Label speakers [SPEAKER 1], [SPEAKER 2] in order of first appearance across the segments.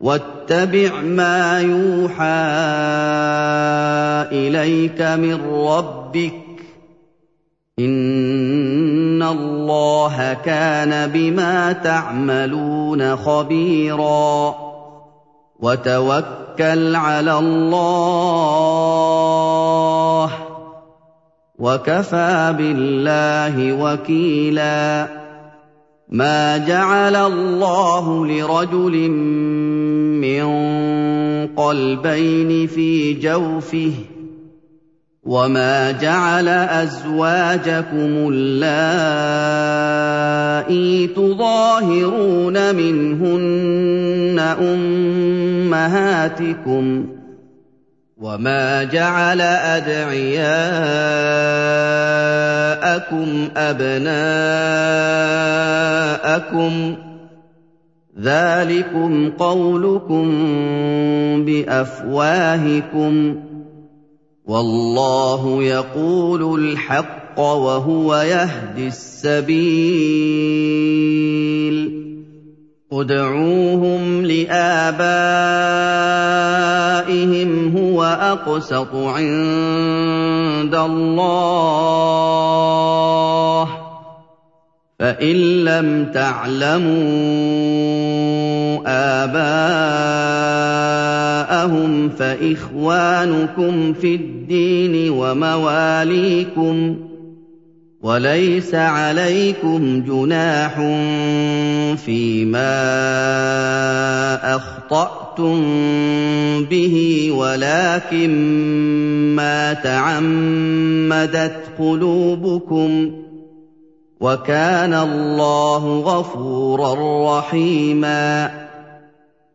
[SPEAKER 1] واتبع ما يوحى إليك من ربك إن الله كان بما تعملون خبيرا وتوكل على الله وكفى بالله وكيلا ما جعل الله لرجل من قلبين في جوفه وما جعل ازواجكم اللائي تظاهرون منهن امهاتكم وما جعل ادعياءكم ابناءكم ذلكم قولكم بافواهكم والله يقول الحق وهو يهدي السبيل ادعوهم لآبائهم هو أقسط عند الله. فإن لم تعلموا آباءهم فإخوانكم في الدين ومواليكم وليس عليكم جناح فيما أخطأتم به ولكن ما تعمدت قلوبكم. وكان الله غفورا رحيما.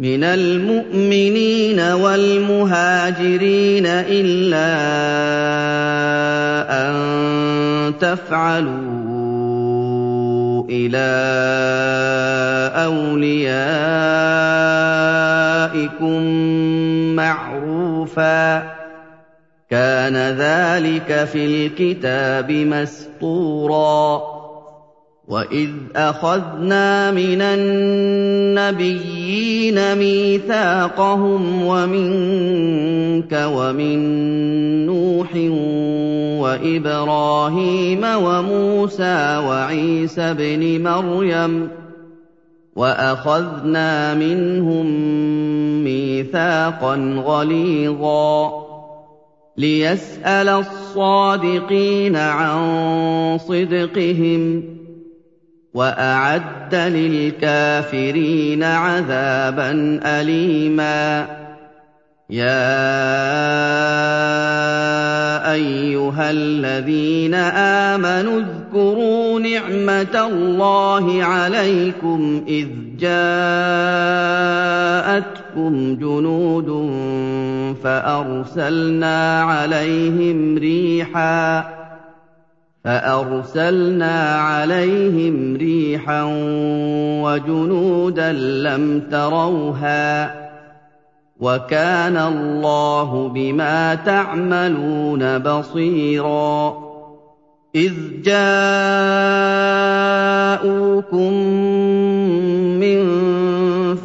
[SPEAKER 1] من المؤمنين والمهاجرين إلا أن تفعلوا إلى أوليائكم معروفا. كان ذلك في الكتاب مسطورا واذ اخذنا من النبيين ميثاقهم ومنك ومن نوح وابراهيم وموسى وعيسى ابن مريم واخذنا منهم ميثاقا غليظا ليسال الصادقين عن صدقهم وأعد للكافرين عذابا اليما. يا أيها الذين آمنوا اذكروا نعمة الله عليكم إذ جاءتكم جنود فأرسلنا عليهم ريحا فأرسلنا عليهم ريحا وجنودا لم تروها وكان الله بما تعملون بصيرا إذ جاءوكم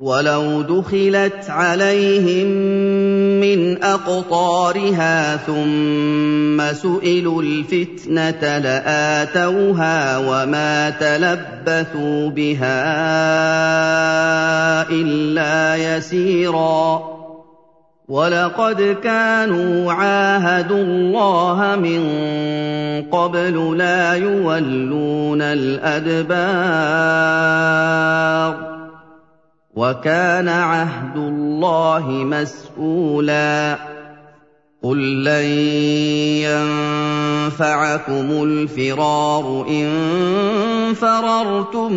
[SPEAKER 1] ولو دخلت عليهم من اقطارها ثم سئلوا الفتنه لاتوها وما تلبثوا بها الا يسيرا وَلَقَدْ كَانُوا عَاهَدُوا اللَّهَ مِن قَبْلُ لَا يُوَلُّونَ الْأَدْبَارَ ۚ وَكَانَ عَهْدُ اللَّهِ مَسْئُولًا قُل لَّن يَنفَعَكُمُ الْفِرَارُ إِن فَرَرْتُم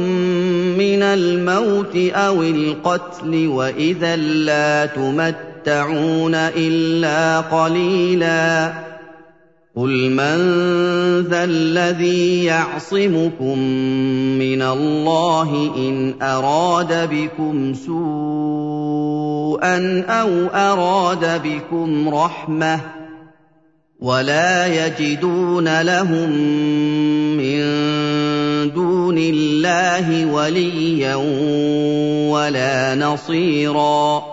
[SPEAKER 1] مِّنَ الْمَوْتِ أَوِ الْقَتْلِ وَإِذًا لَّا تُمَتَّعُونَ إِلَّا قَلِيلًا. قُلْ مَن ذَا الَّذِي يَعْصِمُكُم مِّنَ اللَّهِ إِنْ أَرَادَ بِكُمْ سُوءًا أَوْ أَرَادَ بِكُمْ رَحْمَةً وَلَا يَجِدُونَ لَهُم مِّن دُونِ اللَّهِ وَلِيًّا وَلَا نَصِيرًا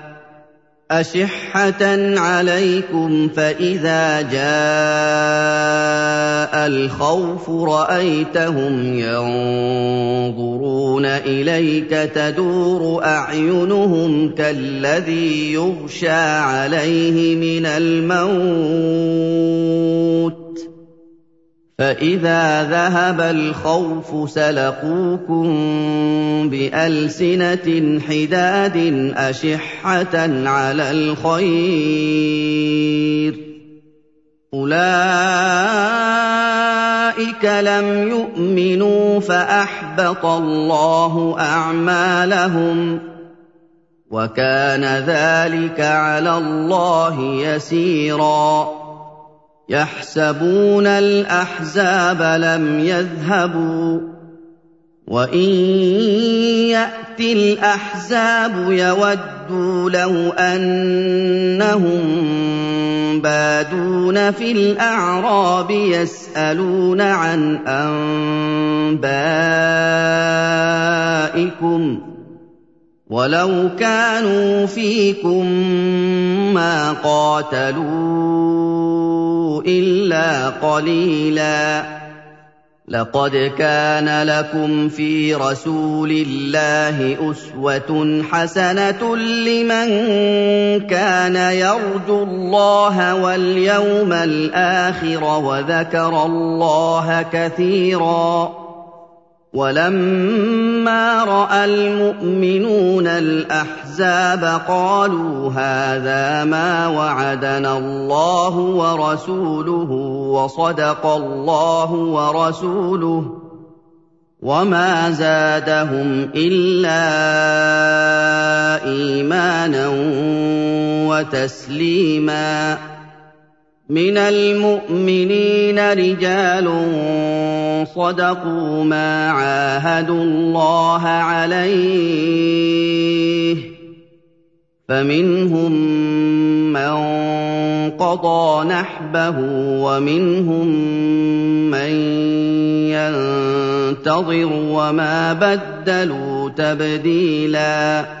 [SPEAKER 1] أشحة عليكم فإذا جاء الخوف رأيتهم ينظرون إليك تدور أعينهم كالذي يغشى عليه من الموت. فإذا ذهب الخوف سلقوكم بألسنة حداد أشحة على الخير أولئك لم يؤمنوا فأحبط الله أعمالهم وكان ذلك على الله يسيراً يحسبون الأحزاب لم يذهبوا وإن يأت الأحزاب يودوا لو أنهم بادون في الأعراب يسألون عن أنبائكم ولو كانوا فيكم ما قاتلوا إلا قليلا لقد كان لكم في رسول الله أسوة حسنة لمن كان يرجو الله واليوم الآخر وذكر الله كثيراً ولما رأى المؤمنون الأحزاب قالوا هذا ما وعدنا الله ورسوله وصدق الله ورسوله وما زادهم إلا إيمانا وتسليما من المؤمنين رجال صدقوا ما عاهدوا الله عليه فمنهم من قضى نحبه ومنهم من ينتظر وما بدلوا تبديلا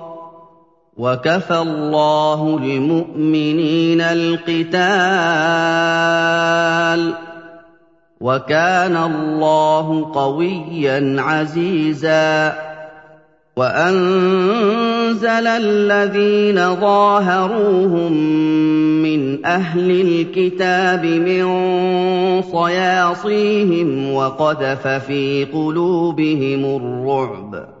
[SPEAKER 1] وكفى الله المؤمنين القتال وكان الله قويا عزيزا وأنزل الذين ظاهروهم من أهل الكتاب من صياصيهم وقذف في قلوبهم الرعب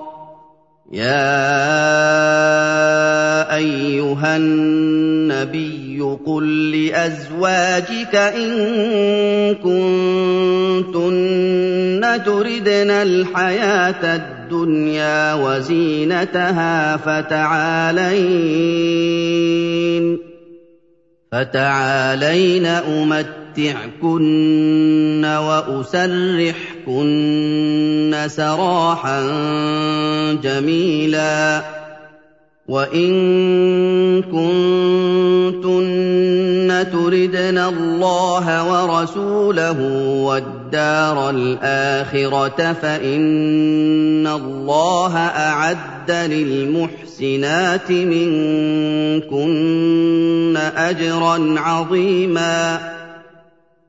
[SPEAKER 1] يا أيها النبي قل لأزواجك إن كنتن تردن الحياة الدنيا وزينتها فتعالين فتعالين أمتعكن واسرحكن سراحا جميلا وان كنتن تردن الله ورسوله والدار الاخره فان الله اعد للمحسنات منكن اجرا عظيما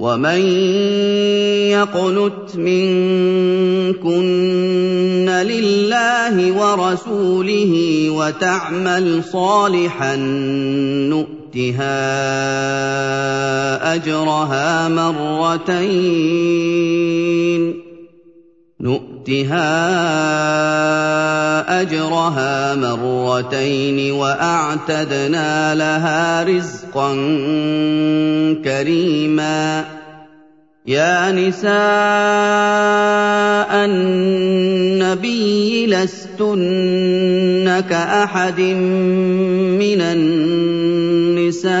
[SPEAKER 1] ومن يقنت منكن لله ورسوله وتعمل صالحا نؤتها اجرها مرتين نؤتها اجرها مرتين واعتدنا لها رزقا كريما يا نساء النبي لستن كاحد من النساء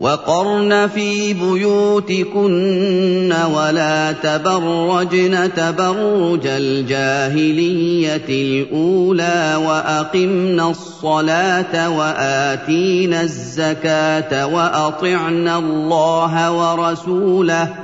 [SPEAKER 1] وقرن في بيوتكن ولا تبرجن تبرج الجاهلية الأولى واقمنا الصلاة وآتينا الزكاة وأطعنا الله ورسوله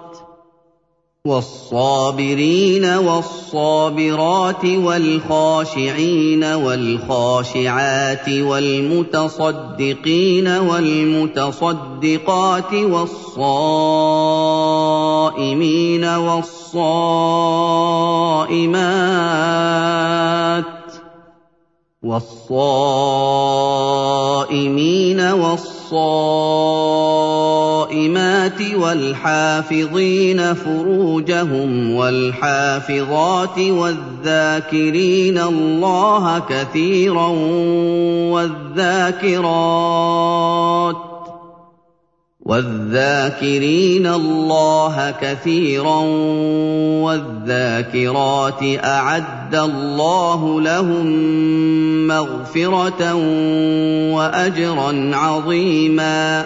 [SPEAKER 1] والصابرين والصابرات والخاشعين والخاشعات والمتصدقين والمتصدقات والصائمين والصائمات والصائمين والصائمات والحافظين فروجهم والحافظات والذاكرين الله كثيرا والذاكرات وَالذَّاكِرِينَ اللَّهَ كَثِيرًا وَالذَّاكِرَاتِ أَعَدَّ اللَّهُ لَهُم مَّغْفِرَةً وَأَجْرًا عَظِيمًا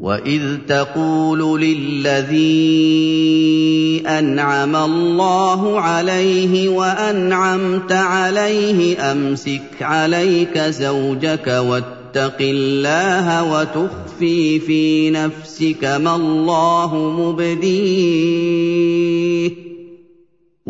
[SPEAKER 1] وَإِذْ تَقُولُ لِلَّذِي أَنْعَمَ اللَّهُ عَلَيْهِ وَأَنْعَمْتَ عَلَيْهِ أَمْسِكْ عَلَيْكَ زَوْجَكَ وَاتَّقِ اللَّهَ وَتُخْفِي فِي نَفْسِكَ مَا اللَّهُ مُبْدِيهِ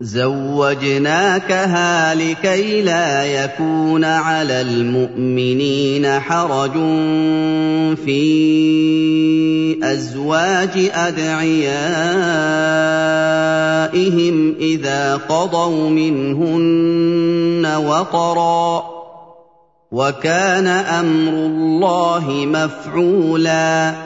[SPEAKER 1] زوجناكها لكي لا يكون على المؤمنين حرج في أزواج أدعيائهم إذا قضوا منهن وطرا وكان أمر الله مفعولا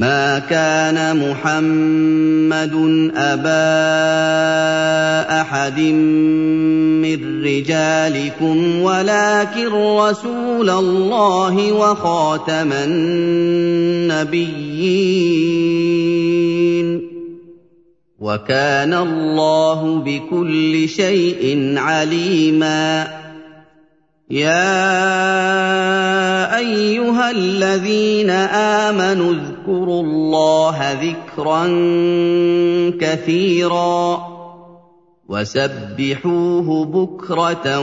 [SPEAKER 1] مَا كَانَ مُحَمَّدٌ أَبَا أَحَدٍ مِّن رِّجَالِكُمْ وَلَٰكِن رَّسُولَ اللَّهِ وَخَاتَمَ النَّبِيِّينَ. وَكَانَ اللَّهُ بِكُلِّ شَيْءٍ عَلِيمًا. يَا أَيُّهَا الَّذِينَ آمَنُوا اذْكُرُوا اللَّهَ ذِكْرًا كَثِيرًا وَسَبِّحُوهُ بُكْرَةً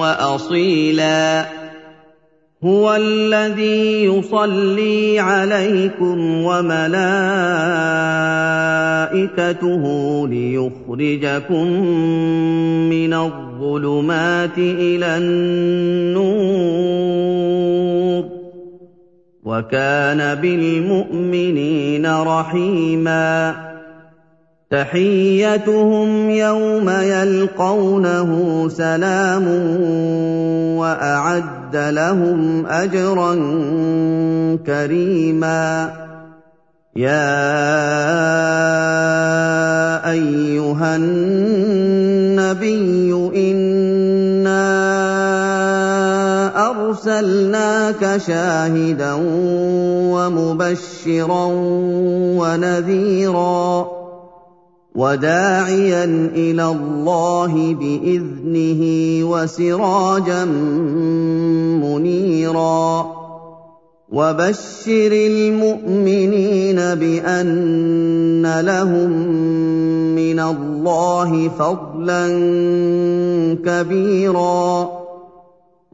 [SPEAKER 1] وَأَصِيلًا. هُوَ الَّذِي يُصَلِّي عَلَيْكُمْ وَمَلَائِكَتُهُ لِيُخْرِجَكُم مِّنَ الظُّلُمَاتِ إِلَى النُّورِ ۚ. وَكَانَ بِالْمُؤْمِنِينَ رَحِيمًا. تَحِيَّتُهُمْ يَوْمَ يَلْقَوْنَهُ سَلَامٌ وَأَعَدَّ لَهُمْ أَجْرًا كَرِيمًا. يَا أَيُّهَا النَّبِيُّ إِنَّا أَرْسَلْنَاكَ شَاهِدًا وَمُبَشِّرًا وَنَذِيرًا وَدَاعِيًا إِلَى اللَّهِ بِإِذْنِهِ وَسِرَاجًا مُّنِيرًا وَبَشِّرِ الْمُؤْمِنِينَ بِأَنَّ لَهُم مِّنَ اللَّهِ فَضْلًا كَبِيرًا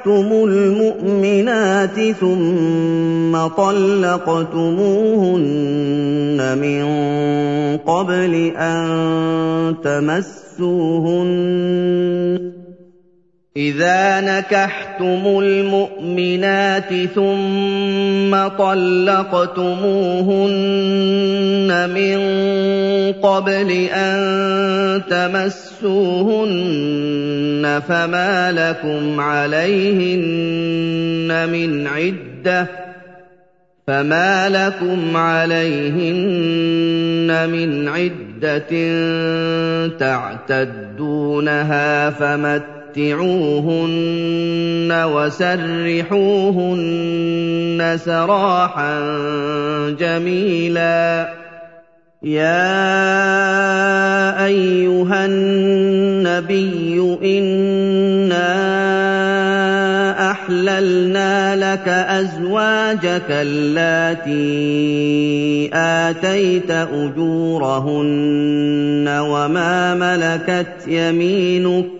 [SPEAKER 1] نَكَحْتُمُ الْمُؤْمِنَاتِ ثُمَّ طَلَّقْتُمُوهُنَّ مِن قَبْلِ أَن تَمَسُّوهُنَّ إِذَا نَكَحْتُمُ الْمُؤْمِنَاتِ ثُمَّ طَلَّقْتُمُوهُنَّ مِن قَبْلِ أَن تَمَسُّوهُنَّ فَمَا لَكُمْ عَلَيْهِنَّ مِنْ عِدَّةٍ فما لكم عليهن من عدة تعتدونها فمت مَتِّعُوهُنَّ وَسَرِّحُوهُنَّ سَرَاحًا جَمِيلًا يَا أَيُّهَا النَّبِيُّ إِنَّا أَحْلَلْنَا لَكَ أَزْوَاجَكَ اللَّاتِي آتَيْتَ أُجُورَهُنَّ وَمَا مَلَكَتْ يَمِينُكَ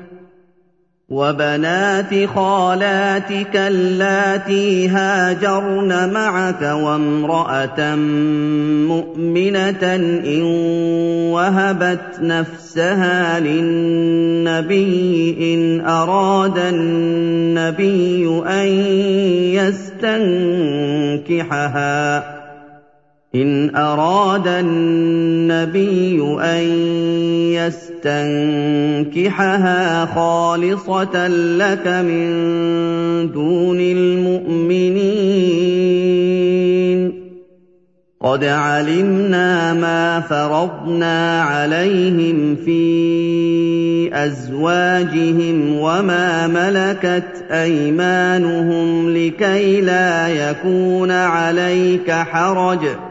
[SPEAKER 1] وَبَنَاتِ خَالَاتِكَ اللَّاتِي هَاجَرْنَ مَعَكَ وَامْرَأَةً مُّؤْمِنَةً إِن وَهَبَتْ نَفْسَهَا لِلنَّبِيِّ إِنْ أَرَادَ النَّبِيُّ أَن يَسْتَنكِحَهَا. إِنْ أَرَادَ النَّبِيُّ أَن يَسْتَنكِحَهَا خَالِصَةً لَّكَ مِن دُونِ الْمُؤْمِنِينَ ۗ. قَدْ عَلِمْنَا مَا فَرَضْنَا عَلَيْهِمْ فِي أَزْوَاجِهِمْ وَمَا مَلَكَتْ أَيْمَانُهُمْ لِكَيْلَا يَكُونَ عَلَيْكَ حَرَجٌ ۗ.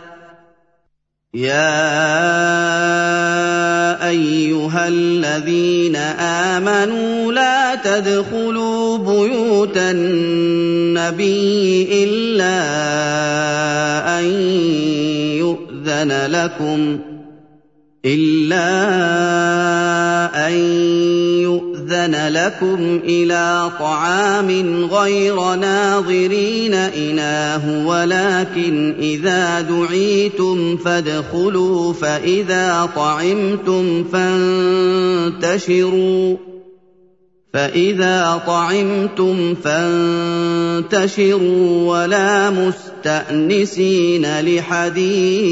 [SPEAKER 1] يا أيها الذين آمنوا لا تدخلوا بيوت النبي إلا أن يؤذن لكم إلا أن يؤذن لكم إلى طعام غير ناظرين إناه ولكن إذا دعيتم فادخلوا فإذا طعمتم فانتشروا. فإذا طعمتم فانتشروا ولا مستأنسين لحديث.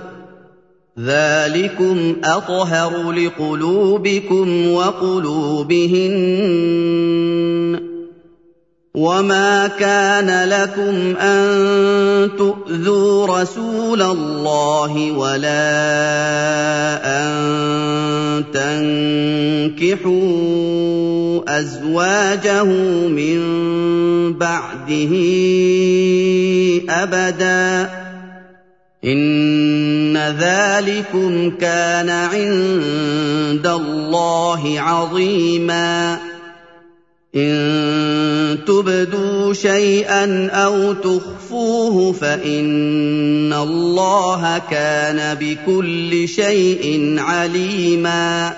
[SPEAKER 1] ذلكم اطهر لقلوبكم وقلوبهن وما كان لكم ان تؤذوا رسول الله ولا ان تنكحوا ازواجه من بعده ابدا ان ذلكم كان عند الله عظيما ان تبدوا شيئا أو تخفوه فان الله كان بكل شيء عليما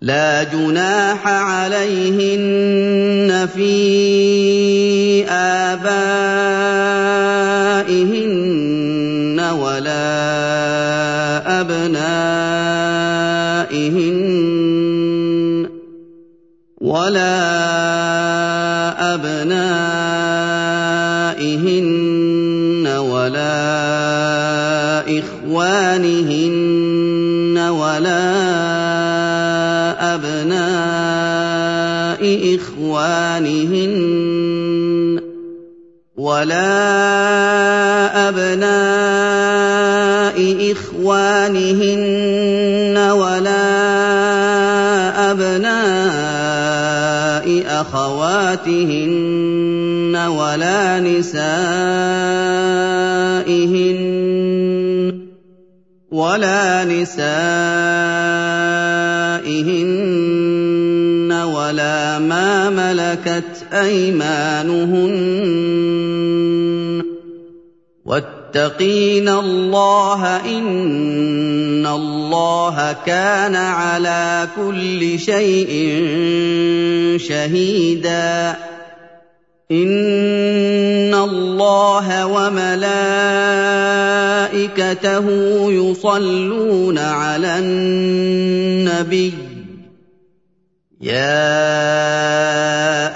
[SPEAKER 1] لا جناح عليهن في ابائهن ولا أبنائهن ولا إخوانهن ولا أبناء إخوانهن ولا أبناء إخوانهن ولا أخواتهن ولا نسائهن ولا نسائهن ولا ما ملكت أيمانهن واتقين الله إن الله كان على كل شيء شهيدا ان الله وملائكته يصلون على النبي يا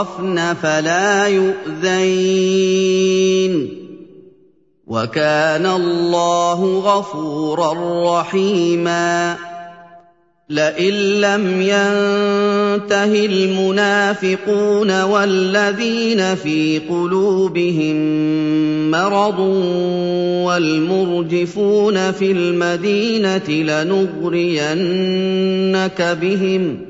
[SPEAKER 1] يعرفن فلا يؤذين. وكان الله غفورا رحيما. لئن لم ينته المنافقون والذين في قلوبهم مرض والمرجفون في المدينة لنغرينك بهم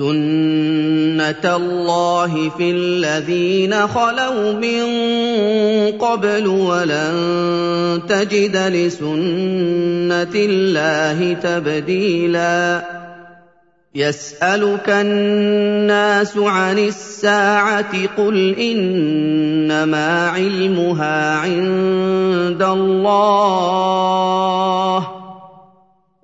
[SPEAKER 1] سُنَّةَ اللَّهِ فِي الَّذِينَ خَلَوْا مِن قَبْلُ ۖ وَلَن تَجِدَ لِسُنَّةِ اللَّهِ تَبْدِيلًا يَسْأَلُكَ النَّاسُ عَنِ السَّاعَةِ ۖ قُلْ إِنَّمَا عِلْمُهَا عِندَ اللَّهِ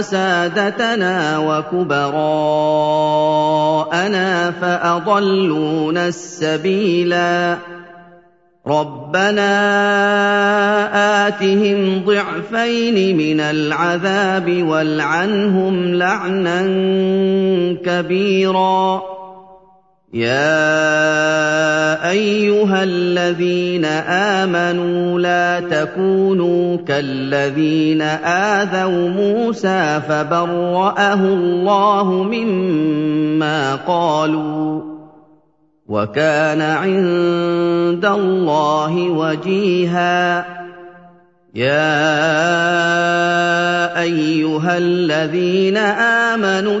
[SPEAKER 1] أَطَعْنَا سَادَتَنَا وَكُبَرَاءَنَا فَأَضَلُّونَا السَّبِيلَا. رَبَّنَا آتِهِمْ ضِعْفَيْنِ مِنَ الْعَذَابِ وَالْعَنْهُمْ لَعْنًا كَبِيرًا. يَا أَيُّهَا الَّذِينَ آمَنُوا لَا تَكُونُوا كَالَّذِينَ آذَوْا مُوسَىٰ فَبَرَّأَهُ اللَّهُ مِمَّا قَالُوا ۚ وَكَانَ عِندَ اللَّهِ وَجِيهًا. يَا أَيُّهَا الَّذِينَ آمَنُوا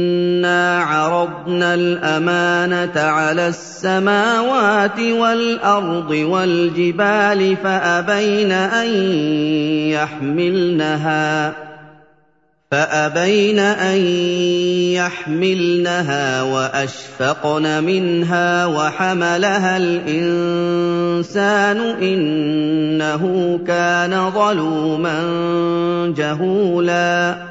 [SPEAKER 1] إِنَّا عَرَضْنَا الْأَمَانَةَ عَلَى السَّمَاوَاتِ وَالْأَرْضِ وَالْجِبَالِ فَأَبَيْنَ أَن يَحْمِلْنَهَا فَأَبَيْنَ أَن يَحْمِلْنَهَا وَأَشْفَقْنَ مِنْهَا وَحَمَلَهَا الْإِنسَانُ إِنَّهُ كَانَ ظَلُومًا جَهُولًا